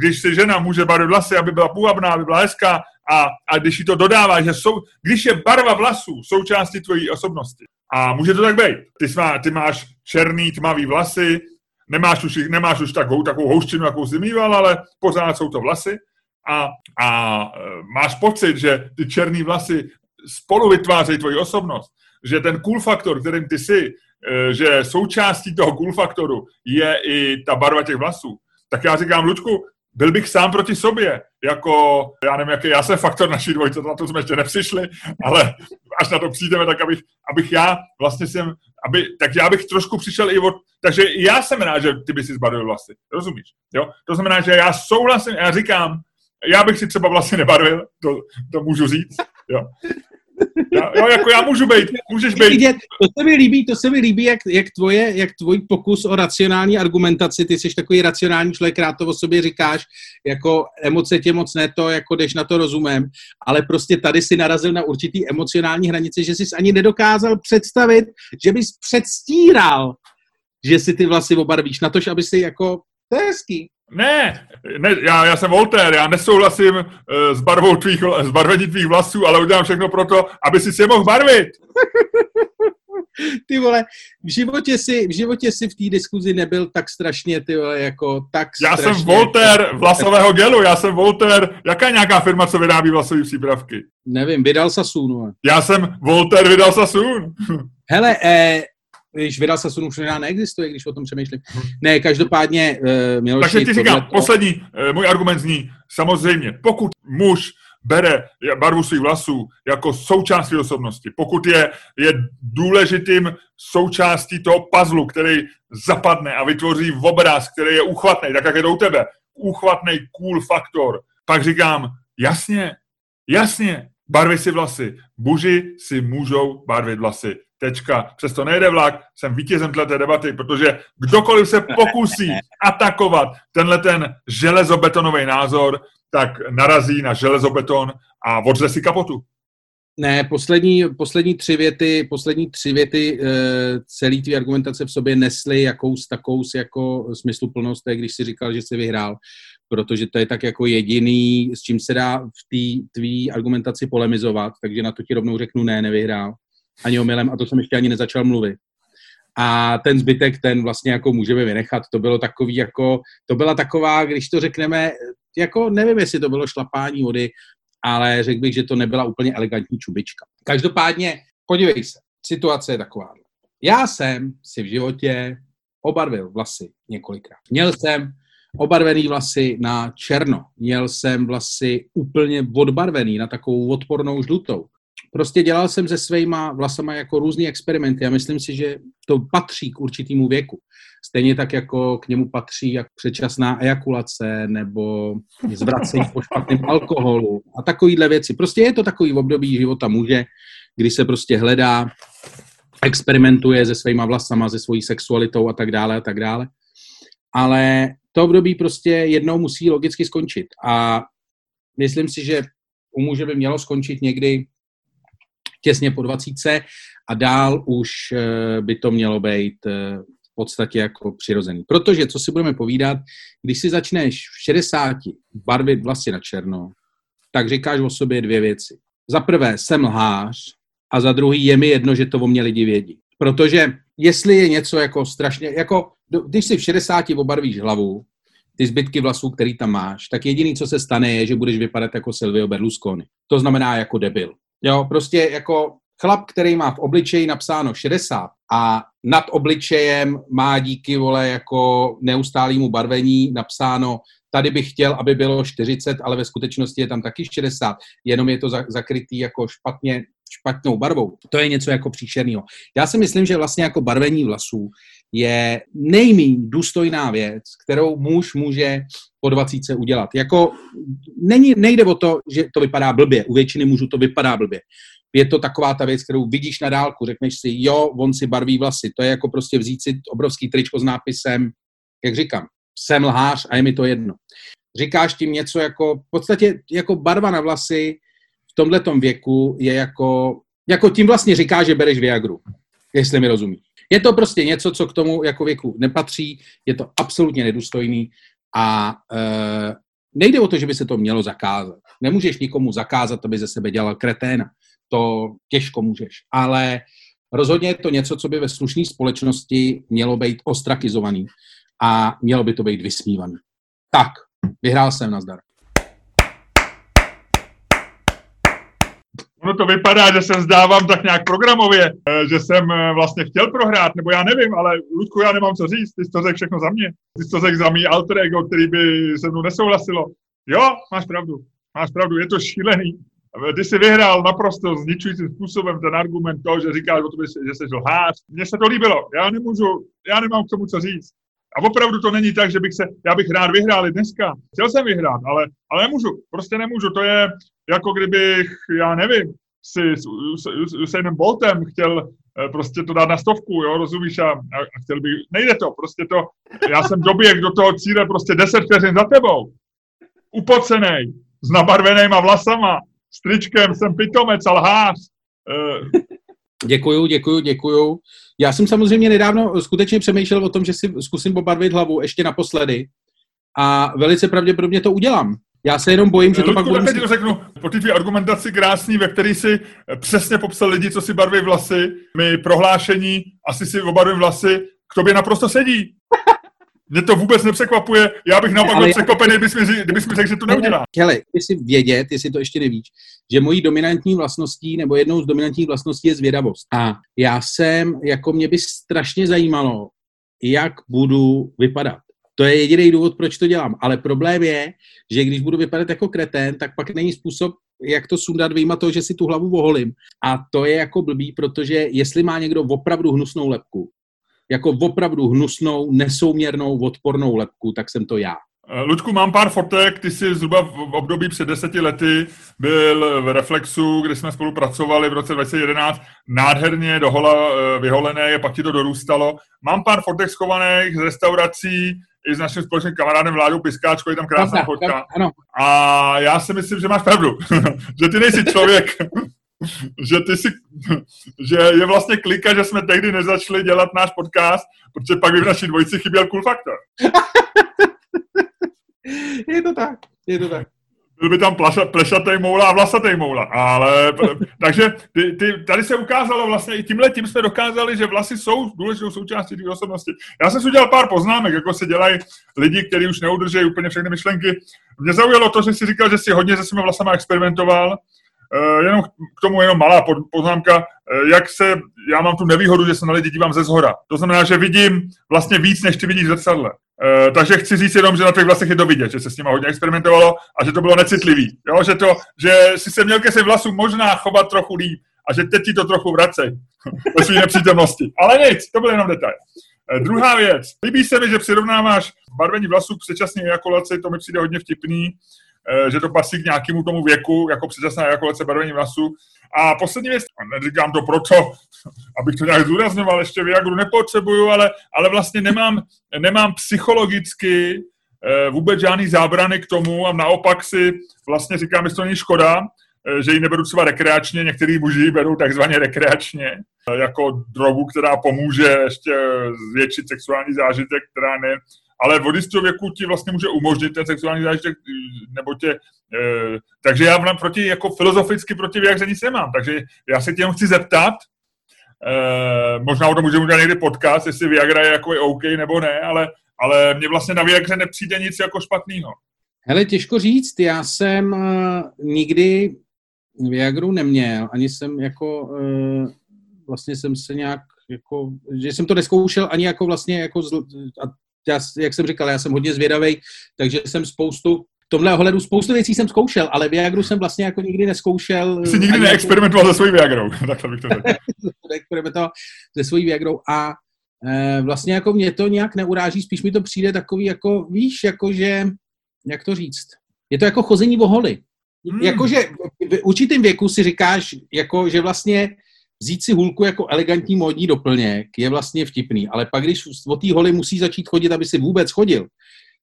když si žena může barvit vlasy, aby byla půvabná, aby byla hezká, a, a když jí to dodává, že jsou, když je barva vlasů součástí tvojí osobnosti, a může to tak být. Ty, smá, ty máš černý, tmavý vlasy, nemáš už, nemáš už takovou, takovou houštinu, jakou jsi mýval, ale pořád jsou to vlasy. A, a e, máš pocit, že ty černý vlasy spolu vytvářejí tvoji osobnost, že ten cool faktor, kterým ty jsi, e, že součástí toho cool faktoru je i ta barva těch vlasů, tak já říkám, Lučku, byl bych sám proti sobě, jako, já nevím, jaký já jsem faktor naší dvojce, na to jsme ještě nepřišli, ale až na to přijdeme, tak abych, abych já vlastně jsem, aby, tak já bych trošku přišel i od, takže já jsem rád, že ty by si zbarvil vlasy, rozumíš, jo? To znamená, že já souhlasím, já říkám, já bych si třeba vlasy nebarvil, to, to můžu říct, jo. Já, jo, jako já můžu být, můžeš být. To se mi líbí, to se mi líbí, jak, jak, tvoje, jak tvůj pokus o racionální argumentaci, ty jsi takový racionální člověk, rád to o sobě říkáš, jako emoce tě moc ne to, jako jdeš na to rozumem, ale prostě tady si narazil na určitý emocionální hranice, že jsi ani nedokázal představit, že bys předstíral, že si ty vlasy obarvíš, na tož, aby si jako, to je hezký. Ne, ne já, já jsem Voltaire, já nesouhlasím uh, s barvou tvých, s barvení tvých vlasů, ale udělám všechno pro to, aby si se mohl barvit. ty vole, v životě si, v životě si v té diskuzi nebyl tak strašně, ty vole, jako tak Já strašně, jsem Voltaire vlasového gelu, já jsem Voltaire, jaká nějaká firma, co vyrábí vlasové přípravky? Nevím, vydal Sasun. Já jsem Voltaire vydal Sasun. Hele, eh, když vydal se sunu, neexistuje, když o tom přemýšlím. Ne, každopádně, uh, Miloši, Takže ti říkám, to... poslední, uh, můj argument zní, samozřejmě, pokud muž bere barvu svých vlasů jako součást své osobnosti, pokud je, je důležitým součástí toho puzzlu, který zapadne a vytvoří obraz, který je uchvatný, tak jak je to u tebe, uchvatný cool faktor, pak říkám, jasně, jasně, barvy si vlasy. Buži si můžou barvit vlasy. Tečka. Přesto nejde vlak, jsem vítězem této debaty, protože kdokoliv se pokusí atakovat tenhle ten železobetonový názor, tak narazí na železobeton a odře si kapotu. Ne, poslední, poslední tři věty, poslední tři věty e, celý tvý argumentace v sobě nesly jakous takous jako smysluplnost, to je, když si říkal, že jsi vyhrál, protože to je tak jako jediný, s čím se dá v té tvý argumentaci polemizovat, takže na to ti rovnou řeknu ne, nevyhrál ani omylem a to jsem ještě ani nezačal mluvit. A ten zbytek, ten vlastně jako můžeme vynechat. To bylo takový jako, to byla taková, když to řekneme, jako nevím, jestli to bylo šlapání vody, ale řekl bych, že to nebyla úplně elegantní čubička. Každopádně, podívej se, situace je taková. Já jsem si v životě obarvil vlasy několikrát. Měl jsem obarvený vlasy na černo. Měl jsem vlasy úplně odbarvený na takovou odpornou žlutou. Prostě dělal jsem se svýma vlasama jako různý experimenty a myslím si, že to patří k určitému věku. Stejně tak, jako k němu patří jak předčasná ejakulace nebo zvracení po špatném alkoholu a takovýhle věci. Prostě je to takový období života muže, kdy se prostě hledá, experimentuje se svýma vlasama, se svojí sexualitou a tak dále a tak dále. Ale to období prostě jednou musí logicky skončit. A myslím si, že u muže by mělo skončit někdy těsně po 20 a dál už eh, by to mělo být eh, v podstatě jako přirozený. Protože, co si budeme povídat, když si začneš v 60 barvit vlasy na černo, tak říkáš o sobě dvě věci. Za prvé, jsem lhář a za druhý je mi jedno, že to o mě lidi vědí. Protože jestli je něco jako strašně, jako když si v 60 obarvíš hlavu, ty zbytky vlasů, který tam máš, tak jediný, co se stane, je, že budeš vypadat jako Silvio Berlusconi. To znamená jako debil. Jo, prostě jako chlap, který má v obličeji napsáno 60 a nad obličejem má díky, vole, jako neustálému barvení napsáno tady bych chtěl, aby bylo 40, ale ve skutečnosti je tam taky 60, jenom je to zakrytý jako špatně, špatnou barvou. To je něco jako příšerného. Já si myslím, že vlastně jako barvení vlasů je nejméně důstojná věc, kterou muž může po 20 udělat. Jako není, nejde o to, že to vypadá blbě. U většiny mužů to vypadá blbě. Je to taková ta věc, kterou vidíš na dálku, řekneš si, jo, on si barví vlasy. To je jako prostě vzít si obrovský tričko s nápisem, jak říkám, jsem lhář a je mi to jedno. Říkáš tím něco jako, v podstatě jako barva na vlasy v tomhletom věku je jako, jako tím vlastně říká, že bereš Viagru, jestli mi rozumíš. Je to prostě něco, co k tomu jako věku nepatří, je to absolutně nedůstojný a e, nejde o to, že by se to mělo zakázat. Nemůžeš nikomu zakázat, aby ze sebe dělal kreténa. To těžko můžeš. Ale rozhodně je to něco, co by ve slušné společnosti mělo být ostrakizovaný a mělo by to být vysmívaný. Tak, vyhrál jsem, nazdar. Ono to vypadá, že se vzdávám tak nějak programově, eh, že jsem eh, vlastně chtěl prohrát, nebo já nevím, ale Ludku, já nemám co říct, ty jsi to řekl všechno za mě. Ty jsi to řekl za mý alter ego, který by se mnou nesouhlasilo. Jo, máš pravdu, máš pravdu, je to šílený. Ty jsi vyhrál naprosto zničujícím způsobem ten argument toho, že říkáš o tobě, že jsi lhář. Mně se to líbilo, já nemůžu, já nemám k tomu co říct. A opravdu to není tak, že bych se, já bych rád vyhrál i dneska. Chtěl jsem vyhrát, ale, ale nemůžu, prostě nemůžu. To je jako kdybych, já nevím, si s Usainem Boltem chtěl eh, prostě to dát na stovku, jo, rozumíš, a, a chtěl bych, nejde to, prostě to, já jsem doběh do toho cíle prostě 10 vteřin za tebou, upocenej, s nabarvenýma vlasama, s tričkem, jsem pitomec a lhář. Uh, Děkuju, děkuju, děkuju. Já jsem samozřejmě nedávno skutečně přemýšlel o tom, že si zkusím pobarvit hlavu ještě naposledy a velice pravděpodobně to udělám. Já se jenom bojím, že to Ludku, pak budu... to řeknu, po té argumentaci krásný, ve který si přesně popsal lidi, co si barví vlasy, mi prohlášení, asi si obarvím vlasy, k tobě naprosto sedí. Mě to vůbec nepřekvapuje. Já bych naopak byl překvapený, kdybys mi, kdybys mi řekl, že to neudělá. Hele, si vědět, jestli to ještě nevíš, že mojí dominantní vlastností, nebo jednou z dominantních vlastností je zvědavost. A já jsem, jako mě by strašně zajímalo, jak budu vypadat. To je jediný důvod, proč to dělám. Ale problém je, že když budu vypadat jako kretén, tak pak není způsob, jak to sundat vyjma toho, že si tu hlavu voholím. A to je jako blbý, protože jestli má někdo opravdu hnusnou lepku, jako opravdu hnusnou, nesouměrnou, odpornou lepku, tak jsem to já. Eh, Ludku, mám pár fotek, ty jsi zhruba v období před deseti lety byl v Reflexu, kde jsme spolupracovali v roce 2011, nádherně dohola eh, vyholené, pak ti to dorůstalo. Mám pár fotek schovaných z restaurací, i s naším společným kamarádem Vládou Piskáčkou, je tam krásná fotka. A já si myslím, že máš pravdu, že ty nejsi člověk, že ty si, že je vlastně klika, že jsme tehdy nezačali dělat náš podcast, protože pak by v naší dvojici chyběl cool faktor. je to tak, je to tak. Byl by tam plaša, plešatý moula a vlasatý moula. Ale, takže ty, ty, tady se ukázalo vlastně, i tímhle tím jsme dokázali, že vlasy jsou důležitou součástí té osobnosti. Já jsem si udělal pár poznámek, jako se dělají lidi, kteří už neudrží úplně všechny myšlenky. Mě zaujalo to, že jsi říkal, že jsi hodně se svými vlasama experimentoval, Uh, jenom k tomu jenom malá poznámka, uh, jak se, já mám tu nevýhodu, že se na lidi dívám ze zhora. To znamená, že vidím vlastně víc, než ty vidíš zrcadle. Uh, takže chci říct jenom, že na těch vlasech je to vidět, že se s nimi hodně experimentovalo a že to bylo necitlivý. Jo? Že, to, že si se měl ke svým vlasům možná chovat trochu líp a že teď ti to trochu vracej ve své nepřítomnosti. Ale nic, to byl jenom detail. Uh, druhá věc. Líbí se mi, že přirovnáváš barvení vlasů k předčasné ejakulaci, to mi přijde hodně vtipný, že to pasí k nějakému tomu věku, jako předčasná ejakulace barvení vlasů. A poslední věc, neříkám to proto, abych to nějak zdůrazňoval, ještě Viagru nepotřebuju, ale, ale vlastně nemám, nemám psychologicky eh, vůbec žádný zábrany k tomu a naopak si vlastně říkám, že to není škoda, eh, že ji neberu třeba rekreačně, některý muži berou takzvaně rekreačně, eh, jako drogu, která pomůže ještě zvětšit sexuální zážitek, která ne, ale od jistého věku ti vlastně může umožnit ten sexuální zážitek, nebo tě, e, takže já proti, jako filozoficky proti vyjádření nic nemám, takže já se tě jenom chci zeptat, e, možná o tom můžeme udělat někdy podcast, jestli Viagra je jako je OK nebo ne, ale, ale mně vlastně na Viagře nepřijde nic jako špatného. Hele, těžko říct, já jsem uh, nikdy Viagru neměl, ani jsem jako, vlastně jsem se nějak jako, že jsem to neskoušel ani jako vlastně jako, zl, a já, jak jsem říkal, já jsem hodně zvědavý, takže jsem spoustu v tomhle ohledu spoustu věcí jsem zkoušel, ale Viagru jsem vlastně jako nikdy neskoušel. Jsi nikdy neexperimentoval jako... se svojí Viagrou, takhle bych to řekl. neexperimentoval se svojí Viagrou a e, vlastně jako mě to nějak neuráží, spíš mi to přijde takový jako, víš, jako že, jak to říct, je to jako chození o holi. Hmm. Jakože v určitém věku si říkáš, jako, že vlastně vzít si hůlku jako elegantní módní doplněk je vlastně vtipný, ale pak, když o té holi musí začít chodit, aby si vůbec chodil,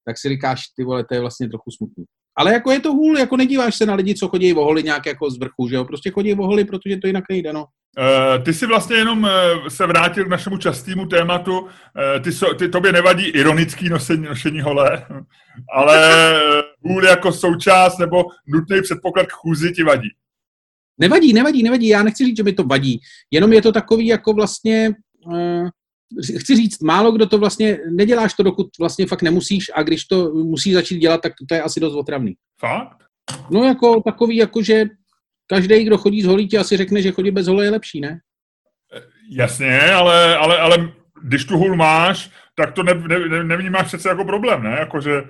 tak si říkáš, ty vole, to je vlastně trochu smutný. Ale jako je to hůl, jako nedíváš se na lidi, co chodí o holi nějak jako z vrchu, že jo? Prostě chodí o holi, protože to jinak nejde, no. Uh, ty si vlastně jenom uh, se vrátil k našemu častému tématu. Uh, ty, so, ty tobě nevadí ironický nosení, nošení hole, ale hůl jako součást nebo nutný předpoklad k chůzi ti vadí. Nevadí, nevadí, nevadí. Já nechci říct, že mi to vadí. Jenom je to takový jako vlastně, uh, chci říct, málo kdo to vlastně, neděláš to, dokud vlastně fakt nemusíš a když to musí začít dělat, tak to je asi dost otravný. Fakt? No jako takový, jako že každý, kdo chodí z holí, ti asi řekne, že chodit bez hole je lepší, ne? Jasně, ale, ale, ale když tu hůl máš, tak to ne, ne, nevnímáš přece jako problém, ne? Jakože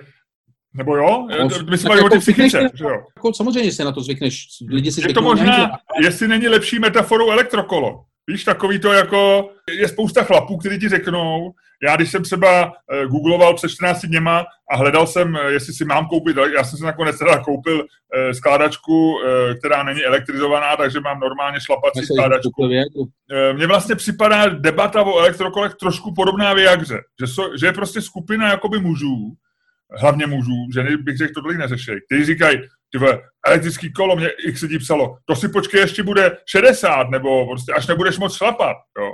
nebo jo? No, My jsme jako o psychice, že jo? Jako, samozřejmě se na to zvykneš. Lidi si je to možná, nejde. jestli není lepší metaforou elektrokolo. Víš, takový to jako, je spousta chlapů, kteří ti řeknou, já když jsem třeba uh, googloval před 14 dněma a hledal jsem, uh, jestli si mám koupit, já jsem si nakonec teda koupil uh, skládačku, která není elektrizovaná, takže mám normálně šlapací skládačku. Mně vlastně připadá debata o elektrokolech trošku podobná Viagře, že, so, že je prostě skupina jakoby mužů, hlavně mužů, ženy bych řekl, tohle neřešili, kteří říkají, ty elektrický kolo, mě x lidí psalo, to si počkej, ještě bude 60, nebo prostě až nebudeš moc šlapat, jo.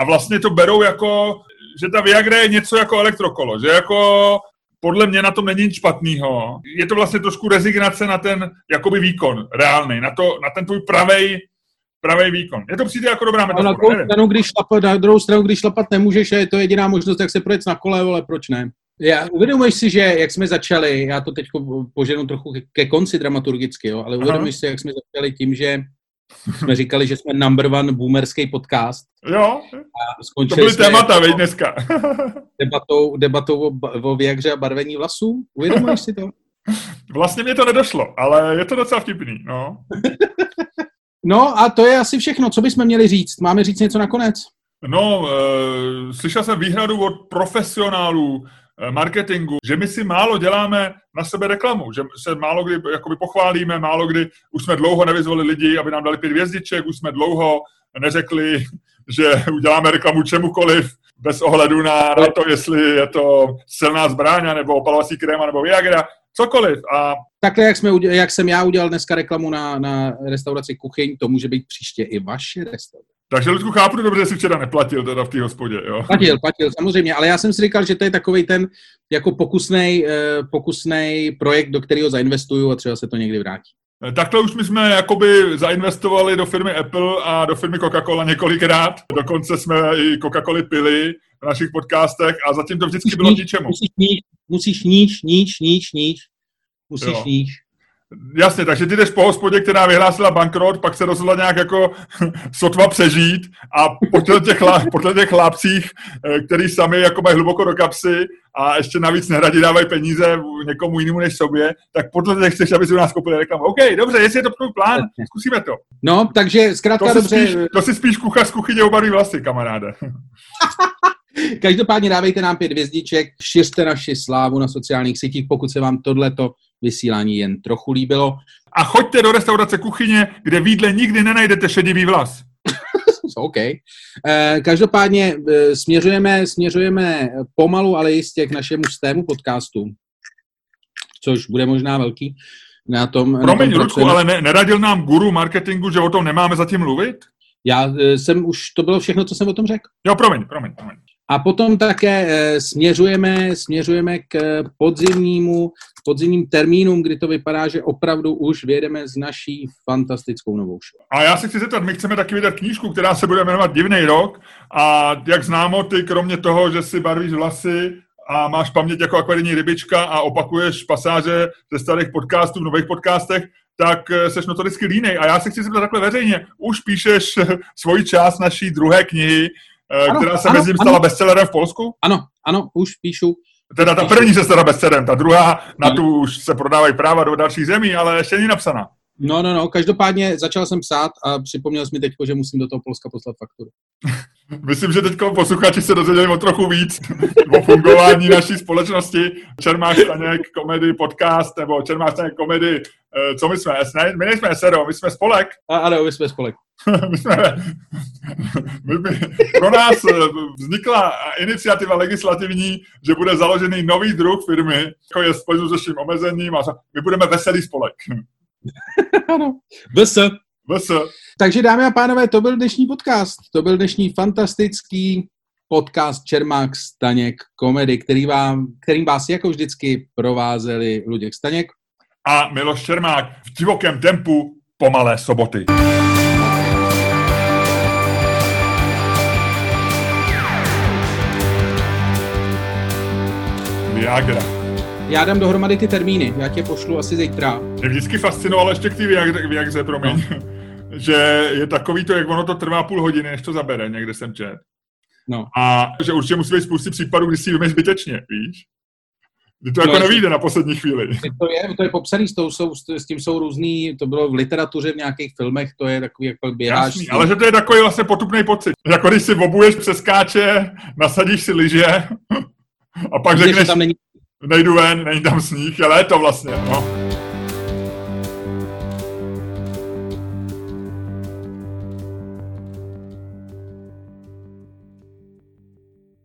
A vlastně to berou jako, že ta Viagra je něco jako elektrokolo, že jako podle mě na tom není nic špatného. Je to vlastně trošku rezignace na ten jakoby výkon reálný, na, to, na ten tvůj pravej, pravej výkon. Je to přijde jako dobrá metafora. Na druhou, stranu, když šlapat, na druhou stranu, když šlapat nemůžeš, je to jediná možnost, jak se projet na kole, ale proč ne? Já uvědomuješ si, že jak jsme začali, já to teď poženu trochu ke konci dramaturgicky, jo, ale uvědomuješ si, jak jsme začali tím, že jsme říkali, že jsme number one boomerský podcast. Jo, a to byly témata, jako dneska. debatou, debatou o, o Viagře a barvení vlasů. Uvědomuješ si to? Vlastně mě to nedošlo, ale je to docela vtipný, no. no a to je asi všechno. Co bychom měli říct? Máme říct něco nakonec? No, uh, slyšel jsem výhradu od profesionálů, marketingu, že my si málo děláme na sebe reklamu, že se málo kdy jakoby pochválíme, málo kdy už jsme dlouho nevyzvali lidi, aby nám dali pět hvězdiček, už jsme dlouho neřekli, že uděláme reklamu čemukoliv, bez ohledu na, na to, jestli je to silná zbraň, nebo opalovací kréma, nebo Viagra, cokoliv. A... Takhle, jak, jsme, jak jsem já udělal dneska reklamu na, na restauraci Kuchyň, to může být příště i vaše restaurace. Takže, Ludku, chápu dobře, že jsi včera neplatil teda v té hospodě, jo? Platil, platil, samozřejmě, ale já jsem si říkal, že to je takový ten jako pokusný eh, pokusnej projekt, do kterého zainvestuju a třeba se to někdy vrátí. Eh, takhle už my jsme jakoby zainvestovali do firmy Apple a do firmy Coca-Cola několikrát. Dokonce jsme i Coca-Coly pili v našich podcastech a zatím to vždycky musíš bylo ničemu. Musíš níž, musíš níž, níž, níž, níž. Musíš jo. níž. Jasně, takže ty jdeš po hospodě, která vyhlásila bankrot, pak se rozhodla nějak jako sotva přežít a po těch, po těch chlápcích, eh, který sami jako mají hluboko do kapsy a ještě navíc neradi dávají peníze někomu jinému než sobě, tak podle těch chceš, aby si u nás koupili reklamu. OK, dobře, jestli je to tvůj plán, zkusíme to. No, takže zkrátka To dobře. spíš, to si spíš kuchař z kuchyně obarví vlasy, kamaráde. Každopádně dávejte nám pět hvězdiček, šiřte naši slávu na sociálních sítích, pokud se vám tohleto vysílání jen trochu líbilo. A choďte do restaurace kuchyně, kde v jídle nikdy nenajdete šedivý vlas. OK. Eh, Každopádně eh, směřujeme, směřujeme pomalu, ale jistě k našemu stému podcastu, což bude možná velký. Na tom, na Promiň, tom Ludku, pracujeme. ale ne, neradil nám guru marketingu, že o tom nemáme zatím mluvit? Já eh, jsem už, to bylo všechno, co jsem o tom řekl. Jo, promiň, promiň, promiň. A potom také eh, směřujeme, směřujeme k eh, podzimnímu, podzimním termínům, kdy to vypadá, že opravdu už vyjedeme s naší fantastickou novou show. A já se chci zeptat, my chceme taky vydat knížku, která se bude jmenovat Divný rok a jak známo, ty kromě toho, že si barvíš vlasy a máš paměť jako akvarijní rybička a opakuješ pasáže ze starých podcastů v nových podcastech, tak eh, seš notoricky línej. A já se chci zeptat takhle veřejně, už píšeš svoji část naší druhé knihy, Ano, která se ano, mezi tím ano. stala bestsellerem v Polsku? Ano, ano, už píšu. Teda ta první se stala bestsellerem, ta druhá, na tu už se prodávají práva do dalších zemí, ale ještě není napsaná. No, no, no, každopádně začal jsem psát a připomněl jsi mi teď, že musím do toho Polska poslat fakturu. Myslím, že teď posluchači se dozvěděli o trochu víc o fungování naší společnosti. Čermáš Staněk komedy podcast, nebo Čermáš Staněk komedy, eh, co my jsme? My nejsme SRO, my jsme spolek. A, ano, my jsme spolek. my jsme, my, my, pro nás eh, vznikla iniciativa legislativní, že bude založený nový druh firmy, jako je spojeno s naším omezením a my budeme veselý spolek. ano. VS. VS. Takže dámy a pánové, to byl dnešní podcast. To byl dnešní fantastický podcast Čermák Staněk komedy, který vám, kterým vás jako vždycky provázeli Luděk Staněk. A Miloš Čermák v divokém tempu pomalé soboty. Viagra. Já dám dohromady ty termíny, já tě pošlu asi zítra. Mě vždycky fascinovalo ještě k té Viagře, promiň, no. že je takový to, jak ono to trvá půl hodiny, než to zabere, někde jsem čet. No. A že určitě musí být spousty případů, kdy si vymeš zbytečně, víš? Kdy to No, jako nevíde na poslední chvíli. To je, to je popsaný, s, tou, jsou, s tím jsou různý, to bylo v literatuře, v nějakých filmech, to je takový, jak pak běháš. Jasný, ale že to je takový vlastně potupný pocit. Jako když si obuješ přeskáče, nasadíš si lyže a pak Že řekneš, tam není nejdu ven, není tam sníh, je léto vlastně. No.